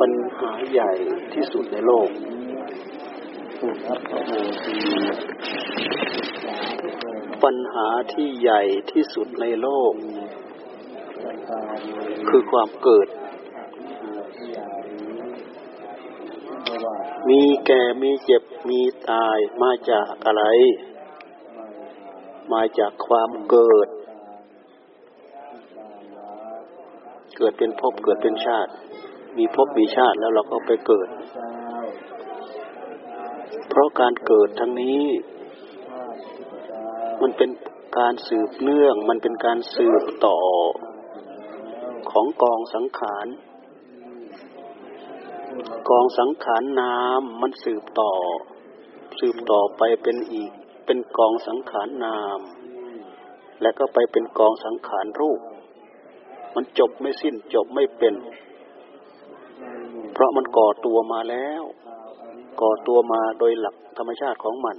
ปัญหาใหญ่ที่สุดในโลกปัญหาที่ใหญ่ที่สุดในโลก คือความเกิด มีแก่มีเจ็บมีตายมาจากอะไร มาจากความเกิด เกิดเป็นภพเกิดเป็นชาติ มีภพมีชาติแล้วเราก็ไปเกิด เพราะการเกิดทั้งนี้ มันเป็นการสืบเนื่อง มันเป็นการสืบต่อของกองสังขาร กองสังขารนามมันสืบต่อ สืบต่อไปเป็นอีก เป็นกองสังขารนาม และก็ไปเป็นกองสังขารรูป มันจบไม่สิ้นจบไม่เป็น เพราะมันก่อตัวมาแล้ว ก่อตัวมาโดยหลักธรรมชาติของมัน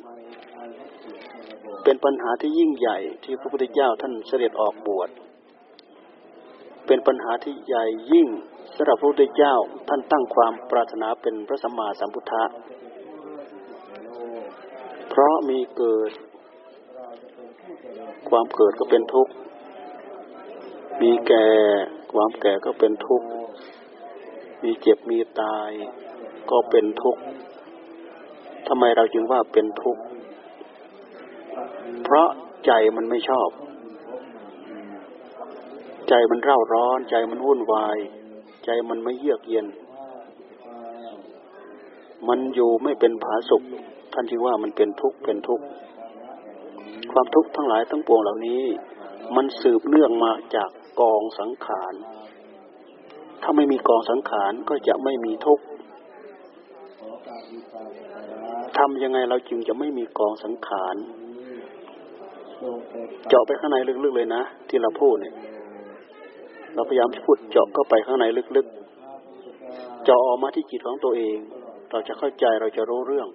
เป็นปัญหาที่ยิ่งใหญ่ที่พระพุทธเจ้าท่านเสด็จออกบวชเป็นปัญหาที่ใหญ่ยิ่งสำหรับพระพุทธเจ้าท่านตั้งความปรารถนาเป็นพระสัมมาสัมพุทธะเพราะมีเกิด ความเกิดก็เป็นทุกข์ มีแก่ ความแก่ก็เป็นทุกข์ มีเจ็บมีตาย ก็เป็นทุกข์ทำไมเราจึงว่าเป็นทุกข์ เพราะใจมันไม่ชอบ ใจมันเร่าร้อน ใจมันวุ่นวาย ใจมันไม่เยือกเย็น มันอยู่ไม่เป็นผาสุกท่านจึงว่ามันเป็นทุกข์เป็นทุกข์ ความทุกข์ทั้งหลายทั้งปวงเหล่านี้ มันสืบเนื่องมาจากกองสังขาร ถ้าไม่มีกองสังขารก็จะไม่มีทุกข์ทำยังไงเราจึงจะไม่มีกองสังขาร เจาะไปข้างในลึกๆเลยนะ ที่เราพูดเนี่ย เราพยายามพูดเจาะเข้าไปข้างในลึกๆ เจาะออกมาที่จิตของตัวเอง เราจะเข้าใจเราจะรู้เรื่อง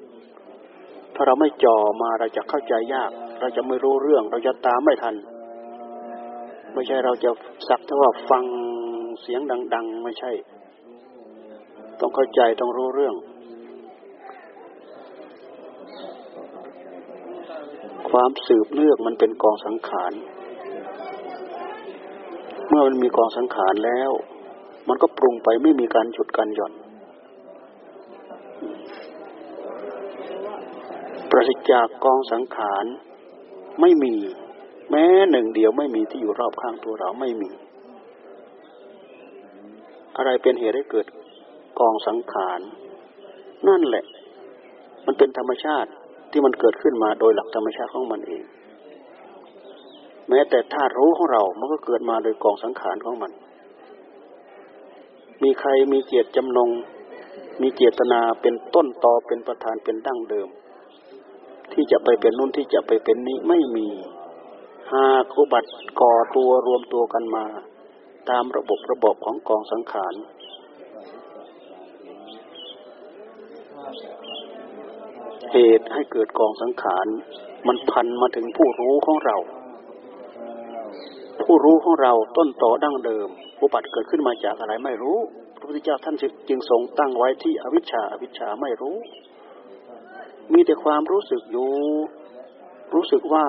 ถ้าเราไม่จ่อมาเราจะเข้าใจยาก เราจะไม่รู้เรื่อง เราจะตามไม่ทัน ไม่ใช่เราจะสักแต่ว่าฟัง เสียงดัง ๆ ไม่ใช่ ต้องเข้าใจต้องรู้เรื่อง ความสืบเลือกมันเป็นกองสังขาร เมื่อมันมีกองสังขารแล้ว มันก็ปรุงไปไม่มีการหยุดการหย่อน ประสิทธิจากกองสังขารไม่มี แม้หนึ่งเดียวไม่มีที่อยู่รอบข้างตัวเราไม่มี อะไรเป็นเหตุให้เกิดกองสังขาร นั่นแหละ มันเป็นธรรมชาติที่มันเกิดขึ้นมาโดยหลักธรรมชาติของมันเอง แม้แต่ธาตุรู้ของเรา มันก็เกิดมาโดยกองสังขารของมัน มีใครมีเจตจำนง มีเจตนาเป็นต้นตอเป็นประธานเป็นดั้งเดิม ที่จะไปเป็นนู่นที่จะไปเป็นนี้ไม่มี หากอุบัติก่อตัวรวมตัวกันมา ตามระบบระบบของกองสังขาร เหตุให้เกิดกองสังขาร มันพันมาถึงผู้รู้ของเรา ผู้รู้ของเราต้นต่อดั้งเดิมอุบัติเกิดขึ้นมาจากอะไรไม่รู้ พระพุทธเจ้าท่านจึงทรงตั้งไว้ที่อวิชชาอวิชชาไม่รู้ มีแต่ความรู้สึกอยู่ รู้สึกว่า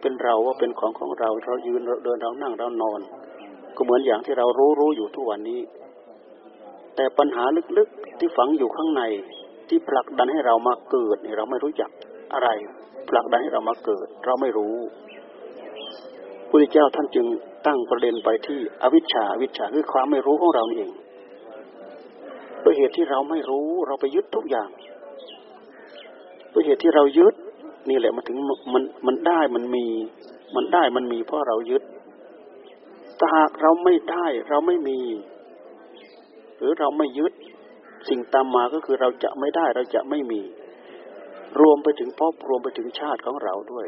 เป็นเราว่าเป็นของของเรา เรายืนเราเดินเรานั่งเรานอน ก็เหมือนอย่างที่เรารู้รู้อยู่ทุกวันนี้ แต่ปัญหาลึกๆที่ฝังอยู่ข้างในที่ผลักดันให้เรามาเกิดเนี่ยเราไม่รู้จักอะไร ผลักดันให้เรามาเกิด เราไม่รู้พระเจ้าท่านจึงตั้งประเด็นไปที่อวิชชาวิชชาคือความไม่รู้ของเราเองโดยเหตุที่เราไม่รู้เราไปยึดทุกอย่างโดยเหตุที่เรายึดนี่แหละมันถึงมันมันได้มันมี มันได้มันมีเพราะเรายึด ถ้าหากเราไม่ได้เราไม่มี หรือเราไม่ยึดสิ่งตามมาก็คือเราจะไม่ได้เราจะไม่มี รวมไปถึงภพรวมไปถึงชาติของเราด้วย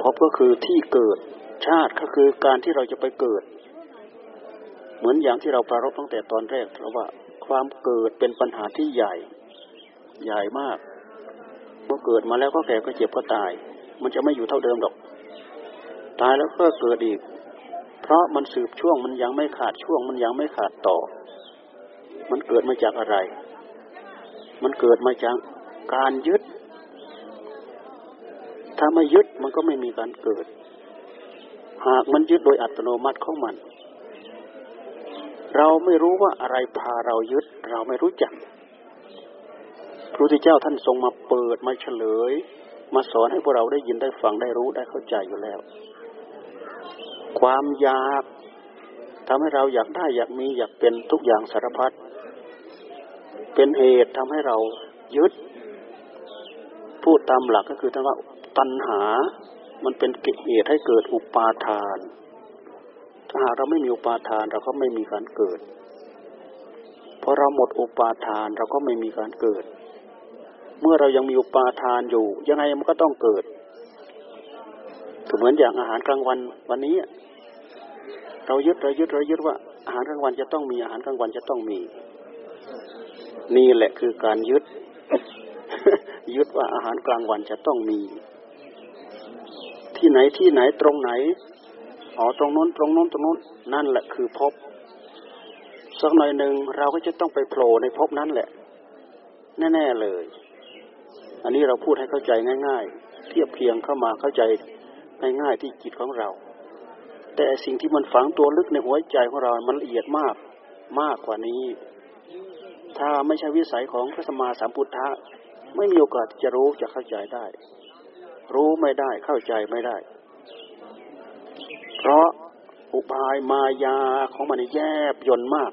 ภพก็คือที่เกิดชาติก็คือการที่เราจะไปเกิด เหมือนอย่างที่เราประรบตั้งแต่ตอนแรกเพราะว่าความเกิดเป็นปัญหาที่ใหญ่ ใหญ่มากเมื่อเกิดมาแล้วก็แก่ก็เจ็บก็ตาย มันจะไม่อยู่เท่าเดิมหรอก ตายแล้วก็เกิดอีก เพราะมันสืบช่วงมันยังไม่ขาดช่วง มันยังไม่ขาดต่อ มันเกิดมาจากอะไร มันเกิดมาจากการยึด ถ้าไม่ยึดมันก็ไม่มีการเกิด หากมันยึดโดยอัตโนมัติของมัน เราไม่รู้ว่าอะไรพาเรายึด เราไม่รู้จักพระพุทธเจ้าท่านทรงมาเปิดมาเฉลย มาสอนให้พวกเราได้ยินได้ฟังได้รู้ได้เข้าใจอยู่แล้ว ความอยากทำให้เราอยากได้อยากมีอยากเป็นทุกอย่างสารพัดเป็นเหตุทำให้เรายึด พูดตามหลักก็คือท่านว่าตัณหา มันเป็นกิเหตุให้เกิดอุปาทาน ถ้าหากเราไม่มีอุปาทานเราก็ไม่มีการเกิดพอเราหมดอุปาทานเราก็ไม่มีการเกิด เมื่อเรายังมีอุปาทานอยู่ ยังไงมันก็ต้องเกิดเหมือนอย่างอาหารกลางวันวันนี้ เรายึดเรายึดเรายึดว่า อาหารกลางวันจะต้องมีอาหารกลางวันจะต้องมี นี่แหละคือการยึด ยึดว่าอาหารกลางวันจะต้องมี ที่ไหนที่ไหนตรงไหนอ๋อตรงนู้นตรงนู้นตรงนู้นนั่นแหละคือพบสักหน่อยหนึ่งเราก็จะต้องไปโผล่ในภพนั้นแหละ แน่ ๆเลย อันนี้เราพูดให้เข้าใจง่าย ๆ เทียบเคียงเข้ามาเข้าใจง่ายๆที่จิตของเรา แต่สิ่งที่มันฝังตัวลึกในหัวใจของเรา มันละเอียดมากมากกว่านี้ ถ้าไม่ใช่วิสัยของพระสมมาสัมพุทธะไม่มีโอกาสจะรู้จะเข้าใจได้ รู้ไม่ได้เข้าใจไม่ได้ เพราะอุบายมายาของมันแยบยนต์มาก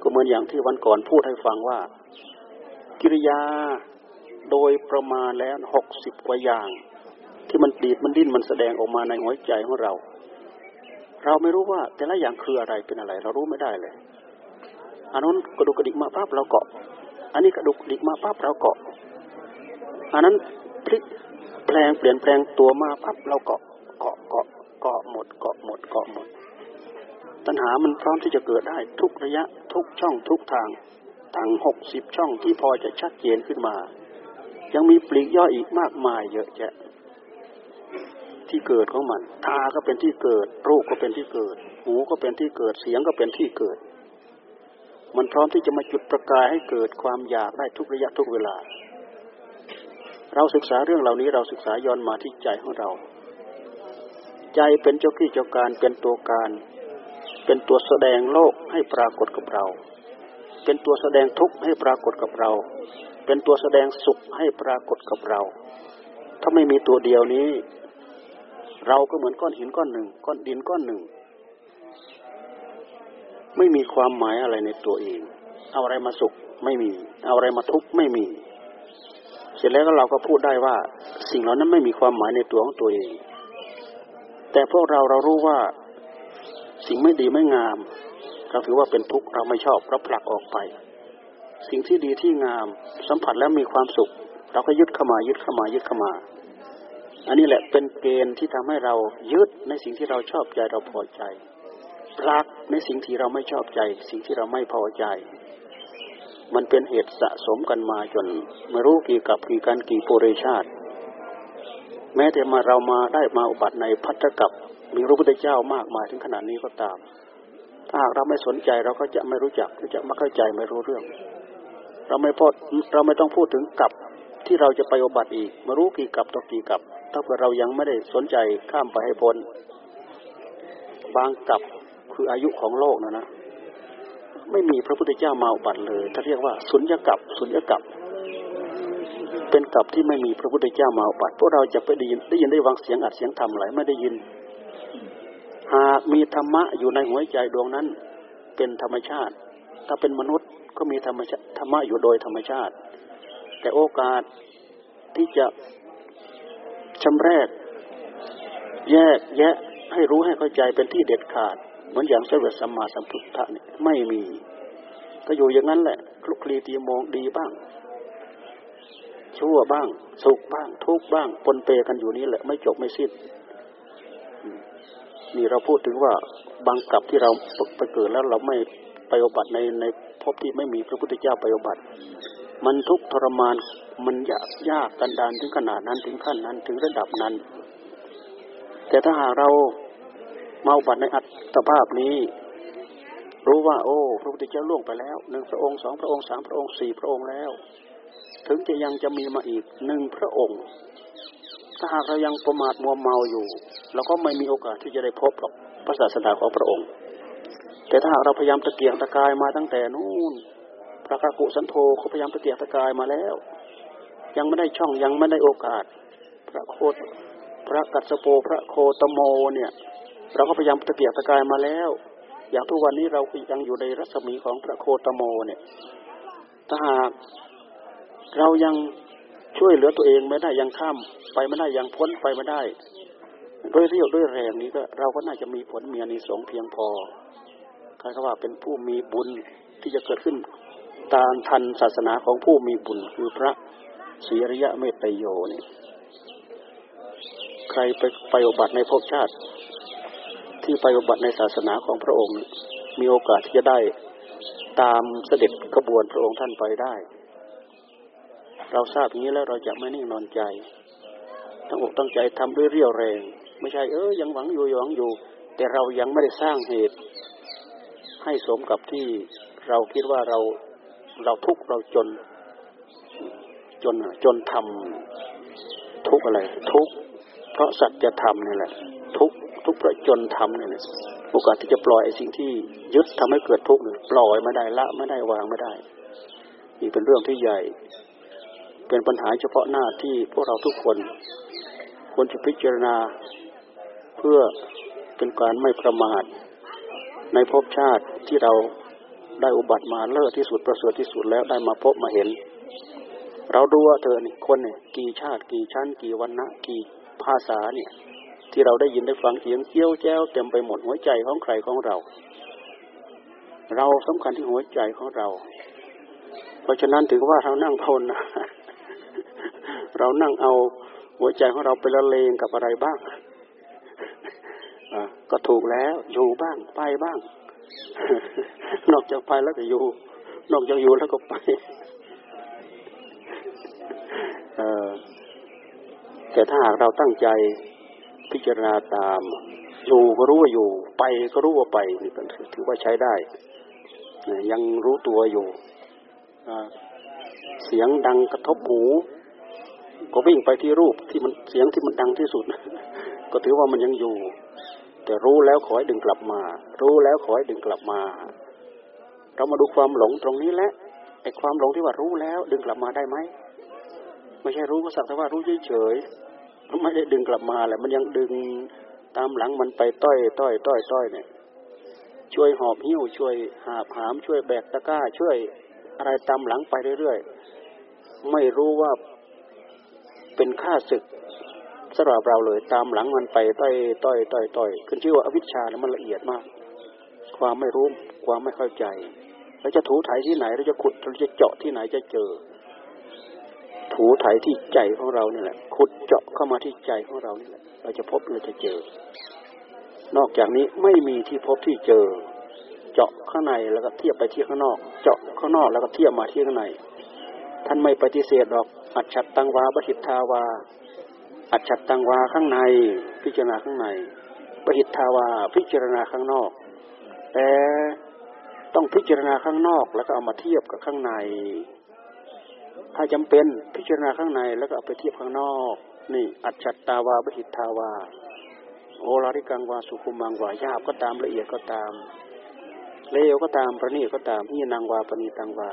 ก็เหมือนอย่างที่วันก่อนพูดให้ฟังว่า กิริยาโดยประมาณแล้วหกสิบกว่าอย่าง ที่มันดีดมันดิ้นมันแสดงออกมาในหัวใจของเรา เราไม่รู้ว่าแต่ละอย่างคืออะไรเป็นอะไร เรารู้ไม่ได้เลยอันนั้นกระดุกกระดิกมาปั๊บเราเกาะ อันนี้กระดุกกระดิกมาปั๊บเราเกาะ อันนั้นพลิกแปลงเปลี่ยนแปลงตัวมาปั๊บเราเกาะเกาะเกาะเกาะหมดเกาะหมดเกาะหมด ตัณหามันพร้อมที่จะเกิดได้ทุกระยะทุกช่องทุกทางทั้งหกสิบช่องที่พอจะชัดเจนขึ้นมา ยังมีปลีกย่อยอีกมากมายเยอะแยะ ที่เกิดของมัน ตาก็เป็นที่เกิด รูปก็เป็นที่เกิด หูก็เป็นที่เกิด เสียงก็เป็นที่เกิด มันพร้อมที่จะมาจุดประกายให้เกิดความอยากได้ทุกระยะทุกเวลา เราศึกษาเรื่องเหล่านี้เราศึกษาย้อนมาที่ใจของเรา ใจเป็นเจ้าขี้เจ้าการเป็นตัวการ เป็นตัวแสดงโลกให้ปรากฏกับเรา เป็นตัวแสดงทุกข์ให้ปรากฏกับเรา เป็นตัวแสดงสุขให้ปรากฏกับเรา ถ้าไม่มีตัวเดียวนี้ เราก็เหมือนก้อนหินก้อนหนึ่ง ก้อนดินก้อนหนึ่ง ไม่มีความหมายอะไรในตัวเอง เอาอะไรมาสุขไม่มี เอาอะไรมาทุกข์ไม่มี เสร็จแล้วก็เราก็พูดได้ว่า สิ่งเหล่านั้นไม่มีความหมายในตัวของตัวเอง แต่พวกเราเรารู้ว่า สิ่งไม่ดีไม่งาม เราถือว่าเป็นทุกข์เราไม่ชอบเราผลักออกไป สิ่งที่ดีที่งามสัมผัสแล้วมีความสุข เราก็ยึดเข้ามายึดเข้ามายึดเข้ามา อันนี้แหละเป็นเกณฑ์ที่ทำให้เรายึดในสิ่งที่เราชอบใจเราพอใจผลักในสิ่งที่เราไม่ชอบใจ สิ่งที่เราไม่พอใจ มันเป็นเหตุสะสมกันมาจนไม่รู้กี่กับกี่กันกี่โปรเรชาติ แม้แต่มาเรามาได้มาอุบัติในพัทธกับมีพระพุทธเจ้ามากมายถึงขนาดนี้ก็ตาม ถ้าเราไม่สนใจเราก็จะไม่รู้จักจะไม่เข้าใจไม่รู้เรื่อง เราไม่พอเราไม่ต้องพูดถึงกับที่เราจะไปอุบัติอีก มารู้กี่กับต่อกี่กับ ถ้าเกิดเรายังไม่ได้สนใจข้ามไปให้พ้น บางกับคืออายุของโลกนะนะ ไม่มีพระพุทธเจ้ามาอุบัติเลยถ้าเรียกว่าสุญญกับสุญญกับ เป็นกับที่ไม่มีพระพุทธเจ้ามาอุบัติพวกเราจะไปได้ยินได้ยินได้วังเสียงอัดเสียงทำอะไรไม่ได้ยิน หากมีธรรมะอยู่ในหัวใจดวงนั้น เป็นธรรมชาติ ถ้าเป็นมนุษย์ก็มีธรรมชาติธรรมะอยู่โดยธรรมชาติ แต่โอกาสที่จะ ชำแรก แยกแยะให้รู้ให้เข้าใจเป็นที่เด็ดขาด เหมือนอย่างเสด็จสัมมาสัมพุทธะเนี่ยไม่มี ก็อยู่อย่างนั้นแหละคลุกคลีตีมองดีบ้าง ชั่วบ้าง สุขบ้าง ทุกบ้างปนเปกันอยู่นี้แหละ ไม่จบไม่สิ้นนี่เราพูดถึงว่าบางกลับที่เราไปเกิดแล้วเราไม่ไปอบัติในในภพที่ไม่มีพระพุทธเจ้าไปอบัติ มันทุกทรมาน มันยากยากกันดานถึงขนาดนั้นถึงขั้นนั้นถึงระดับนั้น แต่ถ้าหากเรามาบัตในอัตภาพนี้ รู้ว่า โอ้ พระพุทธเจ้าล่วงไปแล้วหนึ่งพระองค์สองพระองค์สามพระองค์สี่พระองค์แล้ว ถึงจะยังจะมีมาอีกหนึ่งพระองค์ ถ้าหากเรายังประมาทมัวเมาอยู่เราก็ไม่มีโอกาสที่จะได้พบหรอกพระศาสนาของพระองค์ แต่ถ้าหากเราพยายามตะเกียงตะกายมาตั้งแต่นู่นพระกระกุสันโธเขาพยายามตะเกียงตะกายมาแล้ว ยังไม่ได้ช่องยังไม่ได้โอกาส พระโคตพระกัสสโปพระโคตโมเนี่ย เราก็พยายามตะเกียกตะกายมาแล้ว อย่างทุกวันนี้เรายังอยู่ในรัศมีของพระโคตโมเนี่ยถ้าหากเรายังช่วยเหลือตัวเองไม่ได้ยังข้ามไปไม่ได้ยังพ้นไปไม่ได้ ด้วยเรี่ยวด้วยแรงนี้ก็เราก็น่าจะมีผลมีอานิสงส์เพียงพอใครก็ว่าเป็นผู้มีบุญที่จะเกิดขึ้นตามทันศาสนาของผู้มีบุญคือพระ ศรีริยะเมตไตโยนี่ใครไปไปอบัติในภพชาติ ที่ไปอบัติในศาสนาของพระองค์ มีโอกาสที่จะได้ตามเสด็จขบวนพระองค์ท่านไปได้ เราทราบอย่างนี้แล้วเราจะไม่นิ่งนอนใจ ตั้งอกตั้งใจทำด้วยเรี่ยวแรง ไม่ใช่เออยังหวังอยู่หวังอยู่ แต่เรายังไม่ได้สร้างเหตุ ให้สมกับที่เราคิดว่าเราเราทุกข์เราจน จนจนทำทุกอะไร ทุกเพราะสัจธรรมนี่แหละ ทุกทุกประจนธรรมนี่แหละโอกาสที่จะปล่อยไอสิ่งที่ยึดทำให้เกิดทุกข์ปล่อยไม่ได้ละไม่ได้วางไม่ได้นี่เป็นเรื่องที่ใหญ่ เป็นปัญหาเฉพาะหน้าที่พวกเราทุกคนควรจะพิจารณา เพื่อเป็นการไม่ประมาท ในภพชาติที่เราได้อุบัติมาเลิศที่สุดประเสริฐที่สุดแล้วได้มาพบมาเห็น เราดูว่าเธอนี่คนเนี่ยกี่ชาติ กี่ชั้น กี่วันนะกี่ภาษาเนี่ย ที่เราได้ยินได้ฟังเสียงเกี้ยวแจ้วเต็มไปหมดหัวใจของใครของเรา เราสำคัญที่หัวใจของเรา เพราะฉะนั้นถือว่าเรานั่งภาวนาเรานั่งเอาหัวใจของเราไปละเลงกับอะไรบ้างก็ถูกแล้ว อยู่บ้างไปบ้าง นอกจากไปแล้วก็อยู่ นอกจากอยู่แล้วก็ไป แต่ถ้าหากเราตั้งใจพิจารณาตาม อยู่ก็รู้ว่าอยู่ ไปก็รู้ว่าไปนี่ถือว่าใช้ได้ยังรู้ตัวอยู่เสียงดังกระทบหูก็วิ่งไปที่รูปที่มันเสียงที่มันดังที่สุด ก็ถือว่ามันยังอยู่ แต่รู้แล้วขอให้ดึงกลับมา รู้แล้วขอให้ดึงกลับมา เรามาดูความหลงตรงนี้แหละไอ้ความหลงที่ว่ารู้แล้ว ดึงกลับมาได้ไหมไม่ใช่รู้ก็สักแต่ว่ารู้เฉยๆ ไม่ได้ดึงกลับมาแหละมันยังดึงตามหลังมันไปต้อยต้อยต้อยต้อยเนี่ย ช่วยหอบหิ้วช่วยหาบหาม ช่วยแบกตะกร้า ช่วยอะไรตามหลังไปเรื่อยๆไม่รู้ว่าเป็นค่าศึกสำหรับเราเลย ตามหลังมันไปต้อยต้อยต้อยต้อยขึ้นชื่อว่าอวิชชาแล้วมันละเอียดมาก ความไม่รู้ความไม่เข้าใจเราจะถูถ่ายที่ไหนเราจะขุดเราจะเจาะที่ไหนจะเจอ ถูถ่ายที่ใจของเราเนี่ยแหละขุดเจาะเข้ามาที่ใจของเราเนี่แหละเราจะพบเราจะเจอ นอกจากนี้ไม่มีที่พบที่เจอ เจาะข้างในแล้วก็เทียบไปที่ข้างนอก เจาะข้างนอกแล้วก็เทียบมาที่ข้างใน ท่านไม่ปฏิเสธหรอกอัจฉัตตังวาปหิทธาวา อัจฉัตตังวาข้างใน พิจารณาข้างในปหิทธาวาพิจารณาข้างนอก แต่ต้องพิจารณาข้างนอกแล้วก็เอามาเทียบกับข้างใน ถ้าจำเป็นพิจารณาข้างในแล้วก็เอาไปเทียบข้างนอก นี่ อัจฉตาวาปหิตทาวา โอลาริกังวาสุขุมังวายาบก็ตามละเอียดก็ตาม เลวก็ตามประณีก็ตามนี่นางวาปณีตังวา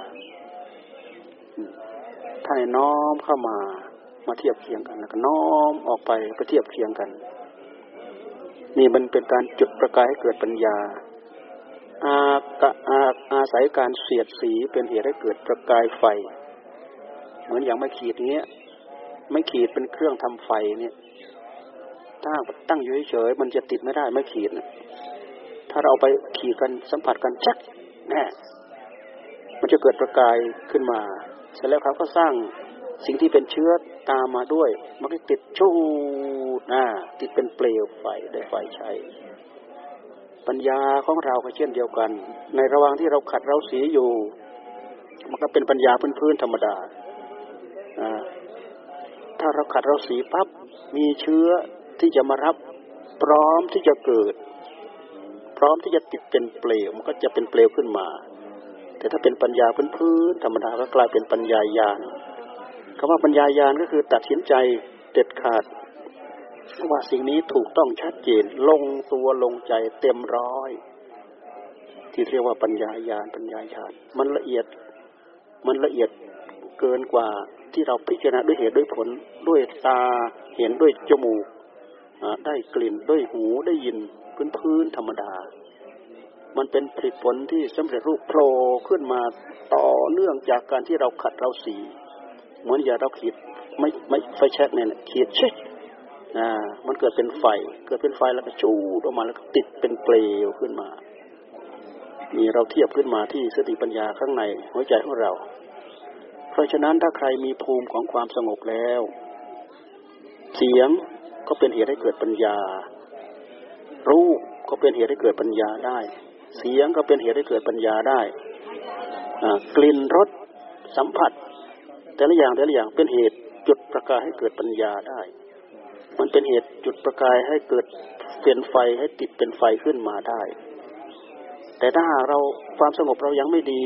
ถ้าน้อมเข้ามามาเทียบเคียงกันแล้วก็น้อมออกไปไปเทียบเคียงกัน นี่มันเป็นการจุดประกายให้เกิดปัญญาอาอาอาศัยการเสียดสีเป็นเหตุให้เกิดประกายไฟ เหมือนอย่างไม่ขีดเงี้ยไม่ขีดเป็นเครื่องทำไฟเนี่ย ถ้าตั้งอยู่เฉยมันจะติดไม่ได้ไม่ขีดนะถ้าเราไปขีดกันสัมผัสกันชักแน่มันจะเกิดประกายขึ้นมา เสร็จแล้วเขาก็สร้างสิ่งที่เป็นเชื้อตามมาด้วย มันก็ติดชูน่าติดเป็นเปลวไฟได้ไฟใช้ปัญญาของเราก็เช่นเดียวกัน ในระหว่างที่เราขัดเราสีอยู่ มันก็เป็นปัญญาพื้นๆธรรมดา ถ้าเราขัดเราสีปั๊บมีเชื้อที่จะมารับพร้อมที่จะเกิด พร้อมที่จะติดเป็นเปลวมันก็จะเป็นเปลวขึ้นมา แต่ถ้าเป็นปัญญาพื้นๆธรรมดาก็กลายเป็นปัญญายาณคำว่าปัญญายาณก็คือตัดสินใจเด็ดขาดว่าสิ่งนี้ถูกต้องชัดเจนลงตัวลงใจเต็มร้อย ที่เรียกว่าปัญญายาณปัญญายาณมันละเอียดมันละเอียดเกินกว่า ที่เราพิจารณาด้วยเหตุด้วยผล ด้วยตาเห็นด้วยจมูกได้กลิ่นด้วยหูได้ยินพื้นพื้นธรรมดา มันเป็นผลผลที่สำเร็จรูปโผล่ขึ้นมาต่อเนื่องจากการที่เราขัดเราสี เหมือนอย่าเราขีดไม่ไม่ไฟแช็กเนี่ยขีดเช็คอ่ามันเกิดเป็นไฟ เกิดเป็นไฟแล้วก็จูดออกมาแล้วก็ติดเป็นเปลวขึ้นมามีเราเทียบขึ้นมาที่สติปัญญาข้างในหัวใจของเรา ราะฉะนั้นถ้าใครมีภูมิของความสงบแล้ว เสียงก็เป็นเหตุให้เกิดปัญญา รูปก็เป็นเหตุให้เกิดปัญญาได้ เสียงก็เป็นเหตุให้เกิดปัญญาได้กลิ่นรสสัมผัส แต่ละอย่างแต่ละอย่างเป็นเหตุจุดประกายให้เกิดปัญญาได้ มันเป็นเหตุจุดประกายให้เกิดเป็นไฟให้ติดเป็นไฟขึ้นมาได้ แต่ถ้าเราความสงบเรายังไม่ดี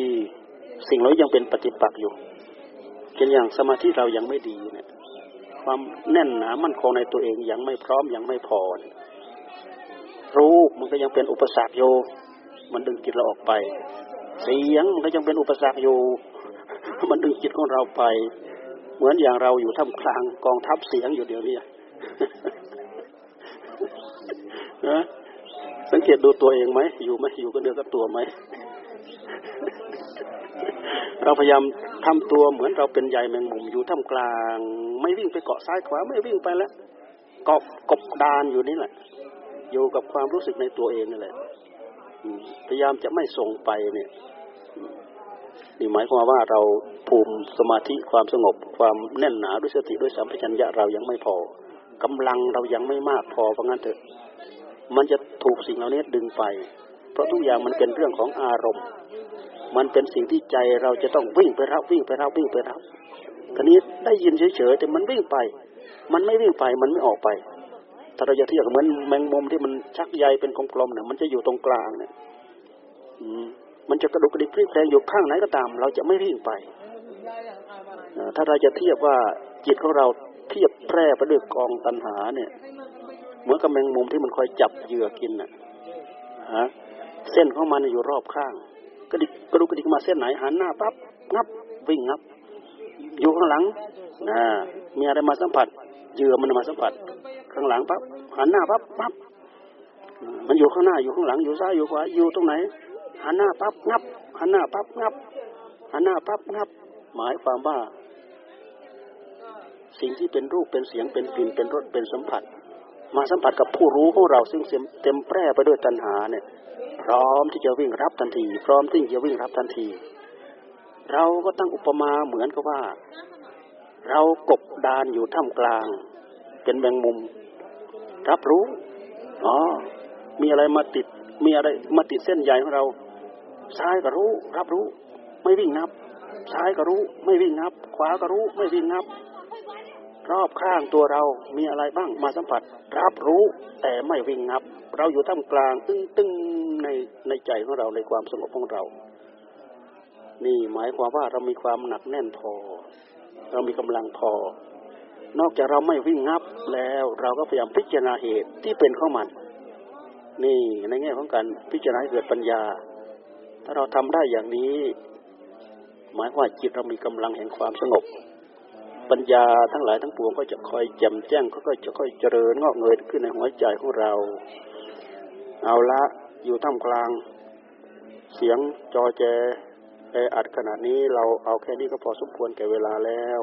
สิ่งเรายังเป็นปฏิปักษ์อยู่ ช่นอย่างสมาธิเรายังไม่ดีเนี่ย ความแน่นหนามั่นคงในตัวเองยังไม่พร้อมยังไม่พอ รูปมันก็ยังเป็นอุปสรรคโยมันดึงจิตเราออกไป เสียงมันก็ยังเป็นอุปสรรคอยู่ มันดึงจิตของเราไป เหมือนอย่างเราอยู่ท่ามกลางกองทัพเสียงอยู่เดียวนี้นะสังเกตดูตัวเองไหมอยู่ไหมอยู่กันเดียวกับตัวไหม เราพยายามทำตัวเหมือนเราเป็นใยแมงมุมอยู่ท่ามกลาง ไม่วิ่งไปเกาะซ้ายขวาไม่วิ่งไปแล้วกบกบดานอยู่นี่แหละ อยู่กับความรู้สึกในตัวเองนี่แหละพยายามจะไม่ส่งไปเนี่ยนี่หมายความว่าเราภูมิสมาธิความสงบ ความแน่นหนาด้วยสติด้วยสัมปชัญญะเรายังไม่พอกำลังเรายังไม่มากพอเพราะงั้นเถอะ มันจะถูกสิ่งเหล่านี้ดึงไป เพราะทุกอย่างมันเป็นเรื่องของอารมณ์ มันเป็นสิ่งที่ใจเราจะต้องวิ่งไปรับวิ่งไปรับวิ่งไปรับทีนี้ได้ยินเฉยๆแต่มันวิ่งไป มันไม่วิ่งไปมันไม่ออกไปถ้าเราจะเทียบเหมือนแมงมุมที่มันชักใยเป็นกลมๆเนี่ยมันจะอยู่ตรงกลางเนี่ยมันจะกระดุกกระดิกพลิกแปลงอยู่ข้างไหนก็ตาม เราจะไม่วิ่งไปถ้าเราจะเทียบว่าจิตของเราเทียบแพร่ไปด้วยกองตัณหาเนี่ย เหมือนกับแมงมุมที่มันคอยจับเหยื่อกินน่ะฮะเส้นของมันอยู่รอบข้าง กระดิกกระดุกกระดิกมาเส้นไหนหันหน้าปั๊บงับวิ่งงับ อยู่ข้างหลังนะมีอะไรมาสัมผัสเยื่อมันมาสัมผัส ข้างหลังปั๊บหันหน้าปั๊บปั๊บมันอยู่ข้างหน้าอยู่ข้างหลังอยู่ซ้ายอยู่ขวาอยู่ตรงไหนหันหน้าปั๊บงับหันหน้าปั๊บงับหันหน้าปั๊บงับ หมายความว่า สิ่งที่เป็นรูปเป็นเสียงเป็นกลิ่นเป็นรสเป็นสัมผัส มาสัมผัสกับผู้รู้ของเราซึ่งเต็มแปร่ไปด้วยตัณหาเนี่ย พร้อมที่จะวิ่งรับทันที พร้อมที่จะวิ่งรับทันที เราก็ตั้งอุปมาเหมือนกับว่า เรากบดานอยู่ท่ามกลาง เป็นแมงมุม รับรู้อ๋อมีอะไรมาติดมีอะไรมาติดเส้นใหญ่ของเราซ้ายก็รู้ รับรู้ ไม่วิ่งนับซ้ายก็รู้ ไม่วิ่งนับ ขวาก็รู้ ไม่วิ่งนับ รอบข้างตัวเรามีอะไรบ้างมาสัมผัส รับรู้แต่ไม่วิ่งงับ เราอยู่ท่ามกลางตึ้งตึ้งในในใจของเราในความสงบของเรา นี่หมายความว่าเรามีความหนักแน่นพอ เรามีกำลังพอ นอกจากเราไม่วิ่งงับแล้วเราก็พยายามพิจารณาเหตุที่เป็นข้อมัน นี่ในแง่ของการพิจารณาเกิดปัญญา ถ้าเราทำได้อย่างนี้ หมายว่าจิตเรามีกำลังแห่งความสงบ ปัญญาทั้งหลายทั้งปวงก็จะคอยแจ่มแจ้งก็จะค่อยเจริญงอกเงยขึ้นในหัวใจของเรา เอาละอยู่ท่ามกลาง เสียงจอแจแออัดขนาดนี้เราเอาแค่นี้ก็พอสมควรแก่เวลาแล้ว